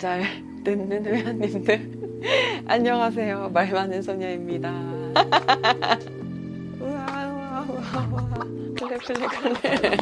잘 듣는 회원님들 안녕하세요 말 많은 소녀입니다 우와 우와 우와 우와 클레 클레 클레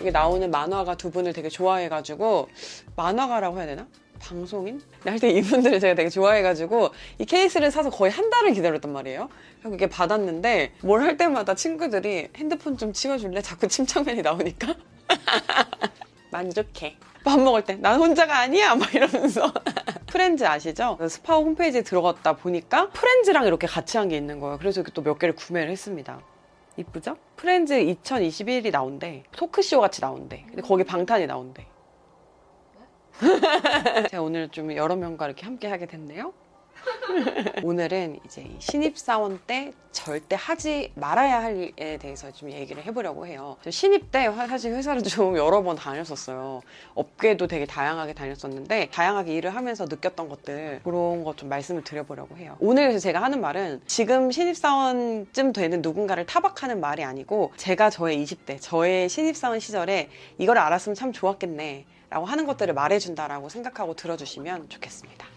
이게 나오는 만화가 두 분을 되게 좋아해가지고 만화가라고 해야 되나? 방송인? 하여튼 이분들을 제가 되게 좋아해가지고 이 케이스를 사서 거의 한 달을 기다렸단 말이에요. 그리고 이게 받았는데 뭘 할 때마다 친구들이 핸드폰 좀 치워줄래? 자꾸 침착맨이 나오니까 만족해. 밥 먹을 때 난 혼자가 아니야 막 이러면서 프렌즈 아시죠? 스파오 홈페이지에 들어갔다 보니까 프렌즈랑 이렇게 같이 한 게 있는 거예요. 그래서 이렇게 또 몇 개를 구매를 했습니다. 이쁘죠? 프렌즈 2021이 나온대. 토크쇼 같이 나온대. 근데 거기 방탄이 나온대. 제가 오늘 좀 여러 명과 이렇게 함께 하게 됐네요. 오늘은 이제 신입사원 때 절대 하지 말아야 할 일에 대해서 좀 얘기를 해보려고 해요. 신입 때 사실 회사를 좀 여러 번 다녔었어요. 업계도 되게 다양하게 다녔었는데 다양하게 일을 하면서 느꼈던 것들 그런 것 좀 말씀을 드려보려고 해요. 오늘 제가 하는 말은 지금 신입사원쯤 되는 누군가를 타박하는 말이 아니고 제가 저의 20대, 저의 신입사원 시절에 이걸 알았으면 참 좋았겠네 라고 하는 것들을 말해준다라고 생각하고 들어주시면 좋겠습니다.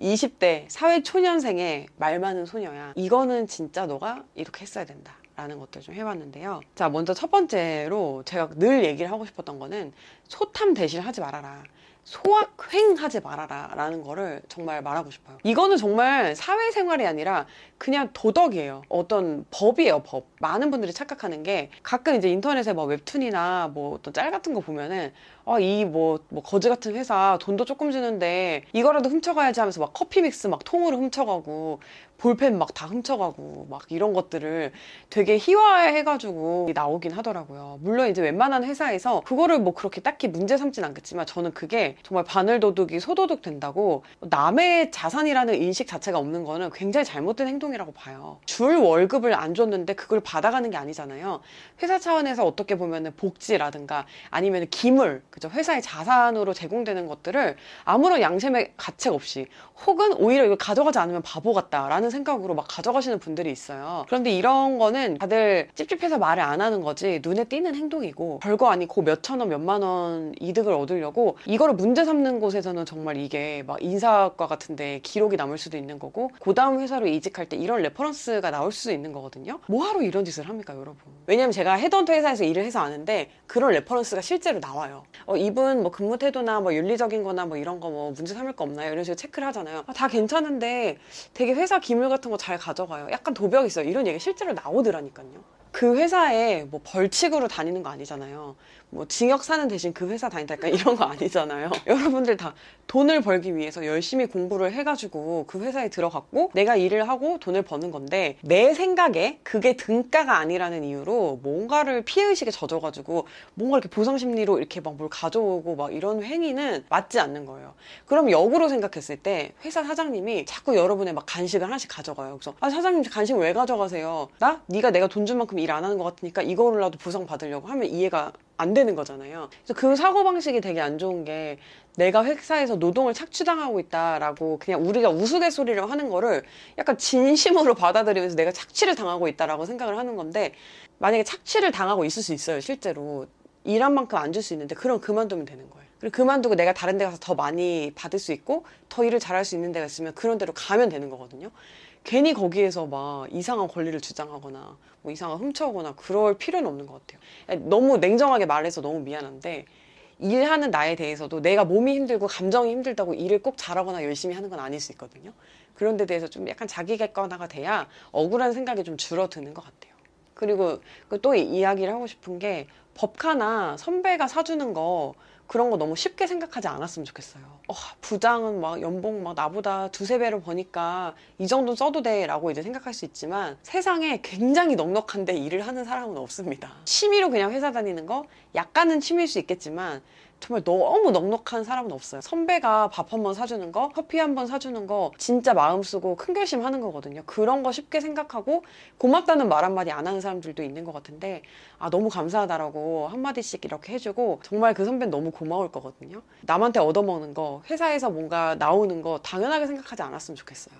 20대 사회 초년생의 말 많은 소녀야. 이거는 진짜 너가 이렇게 했어야 된다. 라는 것들 좀 해봤는데요. 자, 먼저 첫 번째로 제가 늘 얘기를 하고 싶었던 거는 소탐 대신 하지 말아라. 소확행하지 말아라 라는 거를 정말 말하고 싶어요. 이거는 정말 사회생활이 아니라 그냥 도덕이에요. 어떤 법이에요, 법. 많은 분들이 착각하는 게 가끔 이제 인터넷에 뭐 웹툰이나 뭐 어떤 짤 같은 거 보면은 아, 이 뭐, 뭐 거지 같은 회사 돈도 조금 주는데 이거라도 훔쳐가야지 하면서 막 커피 믹스 막 통으로 훔쳐가고 볼펜 막 다 훔쳐가고 막 이런 것들을 되게 희화해가지고 나오긴 하더라고요. 물론 이제 웬만한 회사에서 그거를 뭐 그렇게 딱히 문제 삼진 않겠지만 저는 그게 정말 바늘도둑이 소도둑 된다고 남의 자산이라는 인식 자체가 없는 거는 굉장히 잘못된 행동이라고 봐요. 줄 월급을 안 줬는데 그걸 받아가는 게 아니잖아요. 회사 차원에서 어떻게 보면은 복지라든가 아니면 기물, 그죠? 회사의 자산으로 제공되는 것들을 아무런 양심의 가책 없이 혹은 오히려 이걸 가져가지 않으면 바보 같다라는 생각으로 막 가져가시는 분들이 있어요. 그런데 이런 거는 다들 찝찝해서 말을 안 하는 거지 눈에 띄는 행동이고 별거 아니고 몇천 원, 몇만 원 이득을 얻으려고 이거를 문제 삼는 곳에서는 정말 이게 막 인사과 같은데 기록이 남을 수도 있는 거고 그 다음 회사로 이직할 때 이런 reference가 나올 수도 있는 거거든요. 뭐하러 이런 짓을 합니까, 여러분? 왜냐면 제가 헤드헌터 회사에서 일을 해서 아는데 그런 reference가 실제로 나와요. 어, 이분 뭐 근무 태도나 뭐 윤리적인 거나 뭐 이런 거 뭐 문제 삼을 거 없나요? 이런 식으로 체크를 하잖아요. 아, 다 괜찮은데 되게 회사 기물 같은 거 잘 가져가요. 약간 도벽 있어요. 이런 얘기 실제로 나오더라니까요. 그 회사에 뭐 벌칙으로 다니는 거 아니잖아요. 뭐 징역 사는 대신 그 회사 다닌다 약간 이런 거 아니잖아요. 여러분들 다 돈을 벌기 위해서 열심히 공부를 해가지고 그 회사에 들어갔고 내가 일을 하고 돈을 버는 건데 내 생각에 그게 등가가 아니라는 이유로 뭔가를 피해의식에 젖어가지고 뭔가 이렇게 보상심리로 이렇게 막 뭘 가져오고 막 이런 행위는 맞지 않는 거예요. 그럼 역으로 생각했을 때 회사 사장님이 자꾸 여러분의 막 간식을 하나씩 가져가요. 그래서 아 사장님 간식 왜 가져가세요? 나? 네가 내가 돈 준 만큼 일 안 하는 것 같으니까 이거라도 보상 받으려고 하면 이해가 안 되는 거잖아요. 그래서 그 사고 방식이 되게 안 좋은 게 내가 회사에서 노동을 착취당하고 있다라고 그냥 우리가 우스갯소리를 하는 거를 약간 진심으로 받아들이면서 내가 착취를 당하고 있다라고 생각을 하는 건데 만약에 착취를 당하고 있을 수 있어요, 실제로. 일한 만큼 안 줄 수 있는데 그럼 그만두면 되는 거예요. 그리고 그만두고 내가 다른 데 가서 더 많이 받을 수 있고 더 일을 잘할 수 있는 데가 있으면 그런 데로 가면 되는 거거든요. 괜히 거기에서 막 이상한 권리를 주장하거나 뭐 이상한 훔쳐오거나 그럴 필요는 없는 것 같아요. 너무 냉정하게 말해서 너무 미안한데 일하는 나에 대해서도 내가 몸이 힘들고 감정이 힘들다고 일을 꼭 잘하거나 열심히 하는 건 아닐 수 있거든요. 그런 데 대해서 좀 약간 자기 객관화가 돼야 억울한 생각이 좀 줄어드는 것 같아요. 그리고 또 이야기를 하고 싶은 게 법카나 선배가 사주는 거 그런 거 너무 쉽게 생각하지 않았으면 좋겠어요. 어, 부장은 막 연봉 막 나보다 두세 배로 버니까 이 정도 써도 돼 라고 이제 생각할 수 있지만 세상에 굉장히 넉넉한데 일을 하는 사람은 없습니다. 취미로 그냥 회사 다니는 거 약간은 취미일 수 있겠지만 정말 너무 넉넉한 사람은 없어요. 선배가 밥 한 번 사주는 거, 커피 한 번 사주는 거 진짜 마음 쓰고 큰 결심 하는 거거든요. 그런 거 쉽게 생각하고 고맙다는 말 한마디 안 하는 사람들도 있는 것 같은데 아 너무 감사하다라고 한마디씩 이렇게 해주고 정말 그 선배는 너무 고마울 거거든요. 남한테 얻어먹는 거, 회사에서 뭔가 나오는 거 당연하게 생각하지 않았으면 좋겠어요.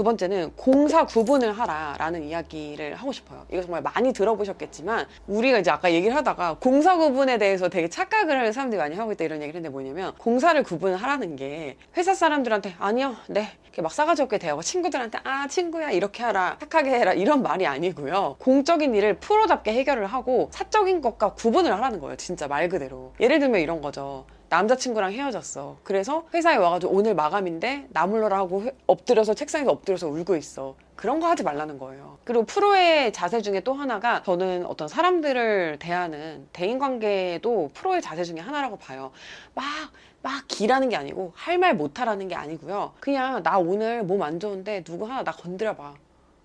두 번째는 공사 구분을 하라라는 이야기를 하고 싶어요. 이거 정말 많이 들어보셨겠지만 우리가 이제 아까 얘기를 하다가 공사 구분에 대해서 되게 착각을 하는 사람들이 많이 하고 있다 이런 얘기를 했는데 뭐냐면 공사를 구분하라는 게 회사 사람들한테 아니요, 네 이렇게 막 싸가지 없게 대하고 친구들한테 아 친구야 이렇게 하라 착하게 해라 이런 말이 아니고요. 공적인 일을 프로답게 해결을 하고 사적인 것과 구분을 하라는 거예요. 진짜 말 그대로. 예를 들면 이런 거죠. 남자친구랑 헤어졌어. 그래서 회사에 와가지고 오늘 마감인데 나물러라고 엎드려서 책상에서 엎드려서 울고 있어. 그런 거 하지 말라는 거예요. 그리고 프로의 자세 중에 또 하나가 저는 어떤 사람들을 대하는 대인관계도 프로의 자세 중에 하나라고 봐요. 막, 막 기라는 게 아니고 할 말 못하라는 게 아니고요. 그냥 나 오늘 몸 안 좋은데 누구 하나 나 건드려봐.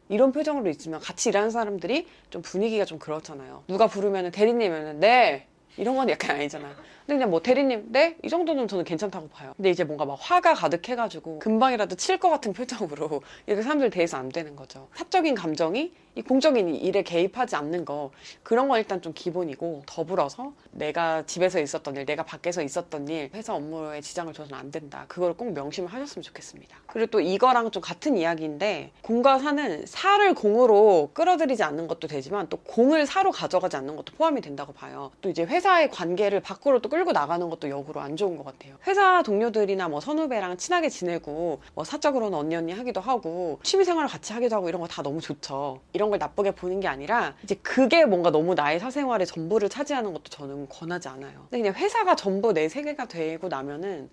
이런 표정으로 있으면 같이 일하는 사람들이 좀 분위기가 좀 그렇잖아요. 누가 부르면 대리님이면 네 이런 건 약간 아니잖아. 근데 그냥 뭐 대리님 네? 이 정도는 저는 괜찮다고 봐요. 근데 이제 뭔가 막 화가 가득해가지고 금방이라도 칠 것 같은 표정으로 이렇게 사람들 대해서 안 되는 거죠. 사적인 감정이 이 공적인 일에 개입하지 않는 거 그런 건 일단 좀 기본이고 더불어서 내가 집에서 있었던 일, 내가 밖에서 있었던 일, 회사 업무에 지장을 줘서는 안 된다. 그걸 꼭 명심을 하셨으면 좋겠습니다. 그리고 또 이거랑 좀 같은 이야기인데 공과 사는 사를 공으로 끌어들이지 않는 것도 되지만 또 공을 사로 가져가지 않는 것도 포함이 된다고 봐요. 또 이제 회사의 관계를 밖으로 또 끌고 나가는 것도 역으로 안 좋은 것 같아요. 회사 동료들이나 뭐 선후배랑 친하게 지내고 뭐 사적으로는 언니 언니 하기도 하고 취미생활을 같이 하기도 하고 이런 거 다 너무 좋죠. 이런 걸 나쁘게 보는 게 아니라 이제 그게 뭔가 너무 나의 사생활의 전부를 차지하는 것도 저는 권하지 않아요. 근데 그냥 회사가 전부 내 세계가 되고 나면은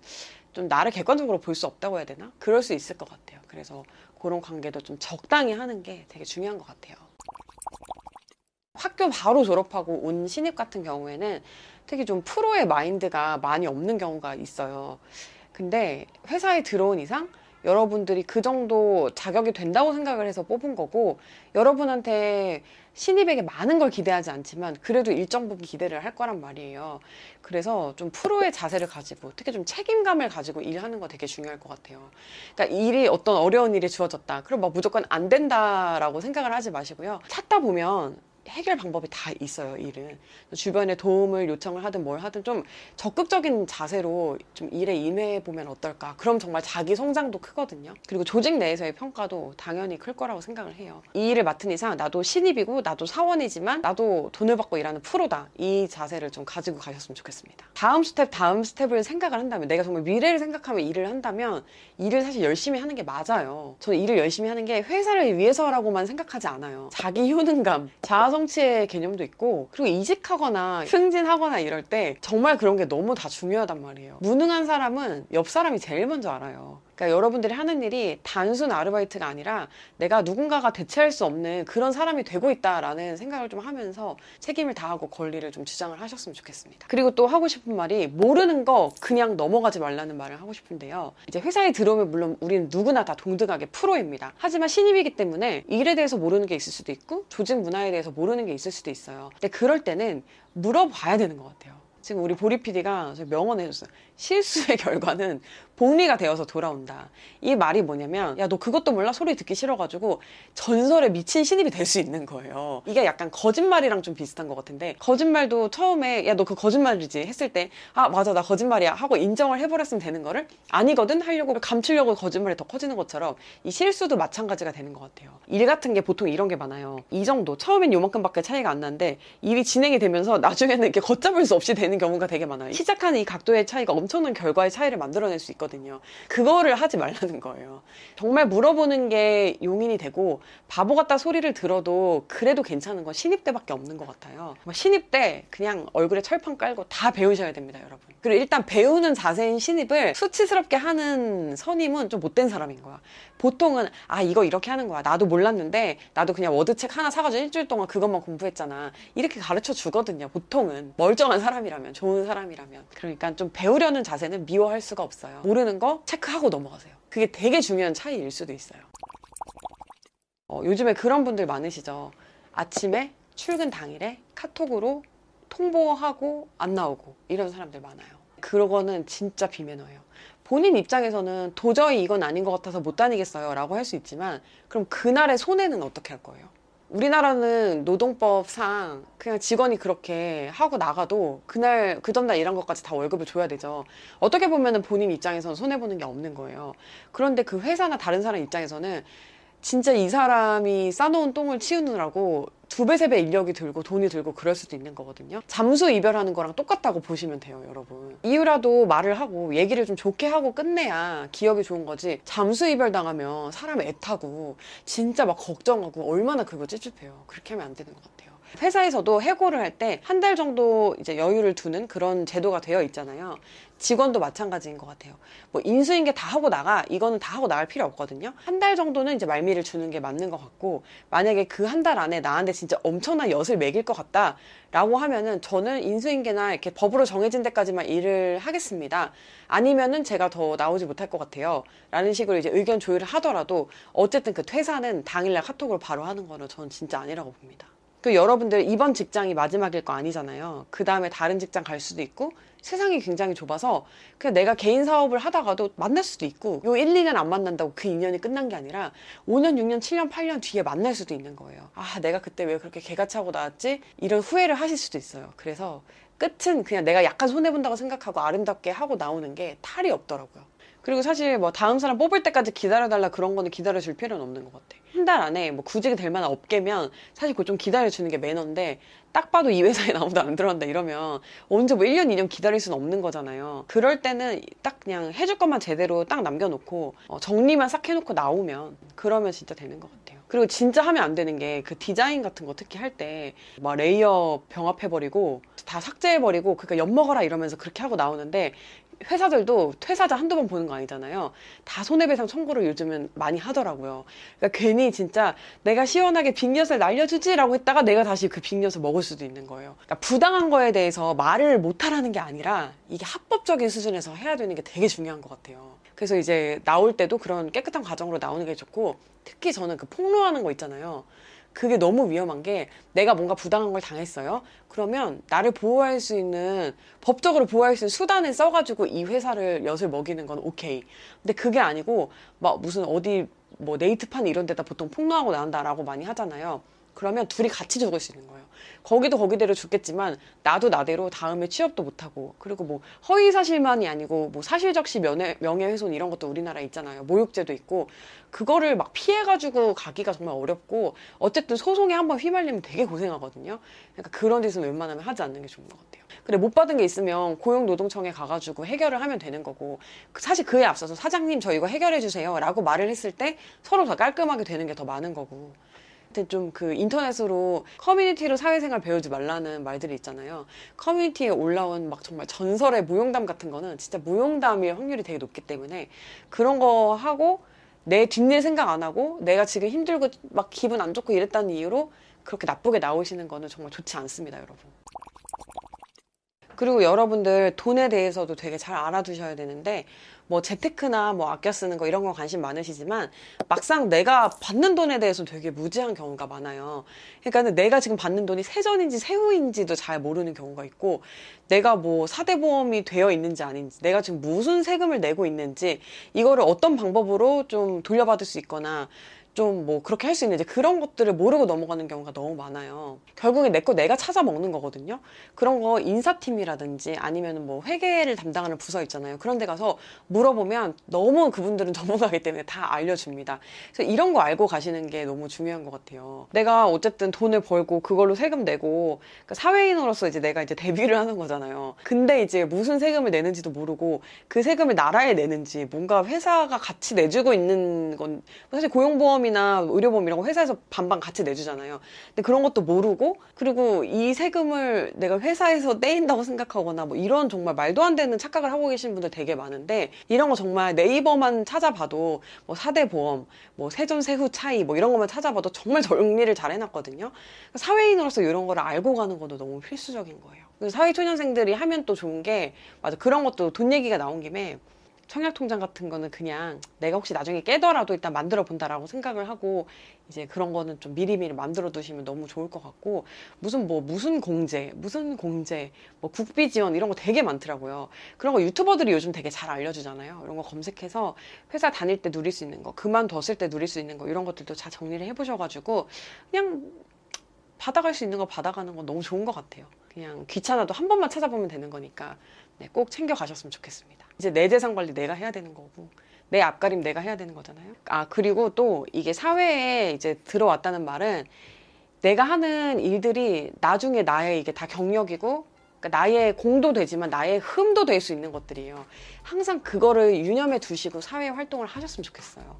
좀 나를 객관적으로 볼 수 없다고 해야 되나? 그럴 수 있을 것 같아요. 그래서 그런 관계도 좀 적당히 하는 게 되게 중요한 것 같아요. 학교 바로 졸업하고 온 신입 같은 경우에는 특히 좀 프로의 마인드가 많이 없는 경우가 있어요. 근데 회사에 들어온 이상 여러분들이 그 정도 자격이 된다고 생각을 해서 뽑은 거고 여러분한테 신입에게 많은 걸 기대하지 않지만 그래도 일정 부분 기대를 할 거란 말이에요. 그래서 좀 프로의 자세를 가지고 특히 좀 책임감을 가지고 일하는 거 되게 중요할 것 같아요. 그러니까 일이 어떤 어려운 일이 주어졌다. 그럼 막 무조건 안 된다라고 생각을 하지 마시고요. 찾다 보면 해결 방법이 다 있어요, 일은. 주변에 도움을 요청을 하든 뭘 하든 좀 적극적인 자세로 좀 일에 임해 보면 어떨까. 그럼 정말 자기 성장도 크거든요. 그리고 조직 내에서의 평가도 당연히 클 거라고 생각을 해요. 이 일을 맡은 이상 나도 신입이고 나도 사원이지만 나도 돈을 받고 일하는 프로다. 이 자세를 좀 가지고 가셨으면 좋겠습니다. 다음 스텝, 다음 스텝을 생각을 한다면 내가 정말 미래를 생각하며 일을 한다면 일을 사실 열심히 하는 게 맞아요. 저는 일을 열심히 하는 게 회사를 위해서라고만 생각하지 않아요. 자기 효능감, 자아 성취의 개념도 있고 그리고 이직하거나 승진하거나 이럴 때 정말 그런 게 너무 다 중요하단 말이에요. 무능한 사람은 옆 사람이 제일 먼저 알아요. 그러니까 여러분들이 하는 일이 단순 아르바이트가 아니라 내가 누군가가 대체할 수 없는 그런 사람이 되고 있다라는 생각을 좀 하면서 책임을 다하고 권리를 좀 주장을 하셨으면 좋겠습니다. 그리고 또 하고 싶은 말이 모르는 거 그냥 넘어가지 말라는 말을 하고 싶은데요. 이제 회사에 들어오면 물론 우리는 누구나 다 동등하게 프로입니다. 하지만 신입이기 때문에 일에 대해서 모르는 게 있을 수도 있고 조직 문화에 대해서 모르는 게 있을 수도 있어요. 근데 그럴 때는 물어봐야 되는 것 같아요. 지금 우리 보리 PD가 명언해줬어요. 실수의 결과는 복리가 되어서 돌아온다. 이 말이 뭐냐면 야 너 그것도 몰라 소리 듣기 싫어가지고 전설에 미친 신입이 될 수 있는 거예요. 이게 약간 거짓말이랑 좀 비슷한 것 같은데 거짓말도 처음에 야 너 그 거짓말이지 했을 때 아 맞아 나 거짓말이야 하고 인정을 해버렸으면 되는 거를 아니거든 하려고 감추려고 거짓말이 더 커지는 것처럼 이 실수도 마찬가지가 되는 것 같아요. 일 같은 게 보통 이런 게 많아요. 이 정도 처음엔 요만큼밖에 차이가 안 나는데 일이 진행이 되면서 나중에는 이렇게 걷잡을 수 없이 되는 경우가 되게 많아요. 시작하는 이 각도의 차이가 엄청 난 결과의 차이를 만들어낼 수 있거든요. 그거를 하지 말라는 거예요. 정말 물어보는 게 용인이 되고 바보 같다 소리를 들어도 그래도 괜찮은 건 신입 때밖에 없는 것 같아요. 신입 때 그냥 얼굴에 철판 깔고 다 배우셔야 됩니다, 여러분. 그리고 일단 배우는 자세인 신입을 수치스럽게 하는 선임은 좀 못된 사람인 거야. 보통은 아 이거 이렇게 하는 거야. 나도 몰랐는데 나도 그냥 워드책 하나 사가지고 일주일 동안 그것만 공부했잖아. 이렇게 가르쳐 주거든요. 보통은 멀쩡한 사람이라면 좋은 사람이라면 그러니까 좀 배우려는 자세는 미워할 수가 없어요. 모르는 거 체크하고 넘어가세요. 그게 되게 중요한 차이일 수도 있어요. 어, 요즘에 그런 분들 많으시죠. 아침에 출근 당일에 카톡으로 통보하고 안 나오고 이런 사람들 많아요. 그러고는 진짜 비매너예요. 본인 입장에서는 도저히 이건 아닌 것 같아서 못 다니겠어요 라고 할 수 있지만 그럼 그날의 손해는 어떻게 할 거예요? 우리나라는 노동법상 그냥 직원이 그렇게 하고 나가도 그날 그 전날 일한 것까지 다 월급을 줘야 되죠. 어떻게 보면 본인 입장에서는 손해 보는 게 없는 거예요. 그런데 그 회사나 다른 사람 입장에서는 진짜 이 사람이 싸놓은 똥을 치우느라고 두 배, 세 배 인력이 들고 돈이 들고 그럴 수도 있는 거거든요. 잠수 이별하는 거랑 똑같다고 보시면 돼요, 여러분. 이유라도 말을 하고 얘기를 좀 좋게 하고 끝내야 기억이 좋은 거지. 잠수 이별 당하면 사람 애타고 진짜 막 걱정하고 얼마나 그거 찝찝해요. 그렇게 하면 안 되는 것 같아요. 회사에서도 해고를 할 때 한 달 정도 이제 여유를 두는 그런 제도가 되어 있잖아요. 직원도 마찬가지인 것 같아요. 뭐 인수인계 다 하고 나가 이거는 다 하고 나갈 필요 없거든요. 한 달 정도는 이제 말미를 주는 게 맞는 것 같고 만약에 그 한 달 안에 나한테 진짜 엄청난 엿을 매길 것 같다라고 하면은 저는 인수인계나 이렇게 법으로 정해진 데까지만 일을 하겠습니다. 아니면은 제가 더 나오지 못할 것 같아요. 라는 식으로 이제 의견 조율을 하더라도 어쨌든 그 퇴사는 당일날 카톡으로 바로 하는 거는 저는 진짜 아니라고 봅니다. 그 여러분들 이번 직장이 마지막일 거 아니잖아요. 그 다음에 다른 직장 갈 수도 있고 세상이 굉장히 좁아서 그냥 내가 개인 사업을 하다가도 만날 수도 있고 요 1, 2년 안 만난다고 그 인연이 끝난 게 아니라 5년, 6년, 7년, 8년 뒤에 만날 수도 있는 거예요. 아, 내가 그때 왜 그렇게 개가 차고 나왔지? 이런 후회를 하실 수도 있어요. 그래서 끝은 그냥 내가 약간 손해본다고 생각하고 아름답게 하고 나오는 게 탈이 없더라고요. 그리고 사실 뭐 다음 사람 뽑을 때까지 기다려달라 그런 거는 기다려줄 필요는 없는 것 같아. 한 달 안에 뭐 구직이 될 만한 업계면 사실 그거 좀 기다려주는 게 매너인데 딱 봐도 이 회사에 아무도 안 들어간다 이러면 언제 뭐 1년, 2년 기다릴 수는 없는 거잖아요. 그럴 때는 딱 그냥 해줄 것만 제대로 딱 남겨놓고 어, 정리만 싹 해놓고 나오면 그러면 진짜 되는 것 같아요. 그리고 진짜 하면 안 되는 게 그 디자인 같은 거 특히 할 때 막 layer 병합해버리고 다 삭제해버리고 그러니까 엿먹어라 이러면서 그렇게 하고 나오는데 회사들도 퇴사자 한두 번 보는 거 아니잖아요. 다 손해배상 청구를 요즘은 많이 하더라고요. 그러니까 괜히 진짜 내가 시원하게 빅엿을 날려주지라고 했다가 내가 다시 그 빅엿을 먹을 수도 있는 거예요. 그러니까 부당한 거에 대해서 말을 못하라는 게 아니라 이게 합법적인 수준에서 해야 되는 게 되게 중요한 것 같아요. 그래서 이제 나올 때도 그런 깨끗한 과정으로 나오는 게 좋고 특히 저는 그 폭로하는 거 있잖아요. 그게 너무 위험한 게 내가 뭔가 부당한 걸 당했어요. 그러면 나를 보호할 수 있는 법적으로 보호할 수 있는 수단을 써가지고 이 회사를 엿을 먹이는 건 오케이. 근데 그게 아니고 막 무슨 어디 뭐 네이트판 이런 데다 보통 폭로하고 나온다라고 많이 하잖아요. 그러면 둘이 같이 죽을 수 있는 거예요. 거기도 거기대로 죽겠지만 나도 나대로 다음에 취업도 못하고 그리고 뭐 허위 사실만이 아니고 뭐 사실적시 명예, 명예훼손 이런 것도 우리나라에 있잖아요. 모욕죄도 있고 그거를 막 피해가지고 가기가 정말 어렵고 어쨌든 소송에 한번 휘말리면 되게 고생하거든요. 그러니까 그런 데서는 웬만하면 하지 않는 게 좋은 것 같아요. 그래 못 받은 게 있으면 고용노동청에 가가지고 해결을 하면 되는 거고 사실 그에 앞서서 사장님 저 이거 해결해 주세요라고 말을 했을 때 서로 더 깔끔하게 되는 게 더 많은 거고 좀 그 인터넷으로 커뮤니티로 사회생활 배우지 말라는 말들이 있잖아요. 커뮤니티에 올라온 막 정말 전설의 무용담 같은 거는 진짜 무용담일 확률이 되게 높기 때문에 그런 거 하고 내 뒷일 생각 안 하고 내가 지금 힘들고 막 기분 안 좋고 이랬다는 이유로 그렇게 나쁘게 나오시는 거는 정말 좋지 않습니다, 여러분. 그리고 여러분들 돈에 대해서도 되게 잘 알아두셔야 되는데 뭐 재테크나 뭐 아껴 쓰는 거 이런 거 관심 많으시지만 막상 내가 받는 돈에 대해서 되게 무지한 경우가 많아요. 그러니까 내가 지금 받는 돈이 세전인지 세후인지도 잘 모르는 경우가 있고 내가 뭐 사대보험이 되어 있는지 아닌지 내가 지금 무슨 세금을 내고 있는지 이거를 어떤 방법으로 좀 돌려받을 수 있거나 좀 뭐 그렇게 할 수 있는지 그런 것들을 모르고 넘어가는 경우가 너무 많아요. 결국에 내 거 내가 찾아 먹는 거거든요. 그런 거 인사팀이라든지 아니면 뭐 회계를 담당하는 부서 있잖아요. 그런 데 가서 물어보면 너무 그분들은 전문가이기 때문에 다 알려줍니다. 그래서 이런 거 알고 가시는 게 너무 중요한 것 같아요. 내가 어쨌든 돈을 벌고 그걸로 세금 내고 그러니까 사회인으로서 이제 내가 이제 데뷔를 하는 거잖아요. 근데 이제 무슨 세금을 내는지도 모르고 그 세금을 나라에 내는지 뭔가 회사가 같이 내주고 있는 건 사실 고용보험 보험이나 의료보험 이런 거 회사에서 반반 같이 내주잖아요. 근데 그런 것도 모르고 그리고 이 세금을 내가 회사에서 떼인다고 생각하거나 뭐 이런 정말 말도 안 되는 착각을 하고 계신 분들 되게 많은데 이런 거 정말 네이버만 찾아봐도 뭐 사대 보험, 뭐 세전 세후 차이 뭐 이런 것만 찾아봐도 정말 정리를 잘 해놨거든요. 사회인으로서 이런 거를 알고 가는 것도 너무 필수적인 거예요. 사회초년생들이 하면 또 좋은 게 맞아 그런 것도 돈 얘기가 나온 김에 청약통장 같은 거는 그냥 내가 혹시 나중에 깨더라도 일단 만들어 본다라고 생각을 하고 이제 그런 거는 좀 미리미리 만들어 두시면 너무 좋을 것 같고 무슨 뭐 무슨 공제 무슨 공제 뭐 국비 지원 이런 거 되게 많더라고요. 그런 거 유튜버들이 요즘 되게 잘 알려주잖아요. 이런 거 검색해서 회사 다닐 때 누릴 수 있는 거 그만뒀을 때 누릴 수 있는 거 이런 것들도 잘 정리를 해보셔가지고 그냥 받아갈 수 있는 거 받아가는 건 너무 좋은 것 같아요. 그냥 귀찮아도 한 번만 찾아보면 되는 거니까 네, 꼭 챙겨 가셨으면 좋겠습니다. 이제 내 재산 관리 내가 해야 되는 거고 내 앞가림 내가 해야 되는 거잖아요. 아, 그리고 또 이게 사회에 이제 들어왔다는 말은 내가 하는 일들이 나중에 나의 이게 다 경력이고 그러니까 나의 공도 되지만 나의 흠도 될 수 있는 것들이에요. 항상 그거를 유념해 두시고 사회 활동을 하셨으면 좋겠어요.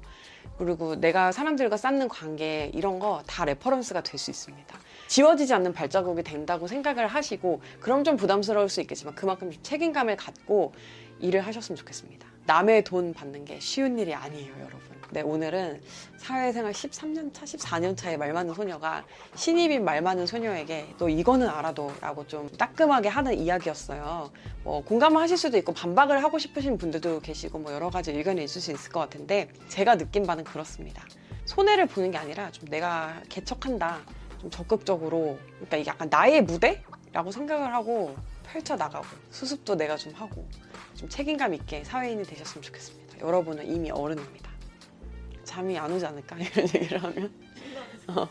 그리고 내가 사람들과 쌓는 관계 이런 거 다 reference가 될 수 있습니다. 지워지지 않는 발자국이 된다고 생각을 하시고 그럼 좀 부담스러울 수 있겠지만 그만큼 좀 책임감을 갖고 일을 하셨으면 좋겠습니다. 남의 돈 받는 게 쉬운 일이 아니에요, 여러분. 네, 오늘은 사회생활 13년 차, 14년 차의 말 많은 소녀가 신입인 말 많은 소녀에게 너 이거는 알아도 라고 좀 따끔하게 하는 이야기였어요. 뭐 공감을 하실 수도 있고 반박을 하고 싶으신 분들도 계시고 뭐 여러 가지 의견이 있을 수 있을 것 같은데 제가 느낀 바는 그렇습니다. 손해를 보는 게 아니라 좀 내가 개척한다. 좀 적극적으로 그러니까 이게 약간 나의 무대라고 생각을 하고 펼쳐 나가고 수습도 내가 좀 하고 좀 책임감 있게 사회인이 되셨으면 좋겠습니다. 여러분은 이미 어른입니다. 잠이 안 오지 않을까 이런 얘기를 하면 어,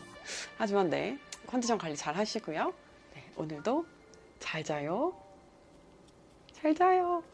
하지만 네 컨디션 관리 잘 하시고요. 네, 오늘도 잘 자요. 잘 자요.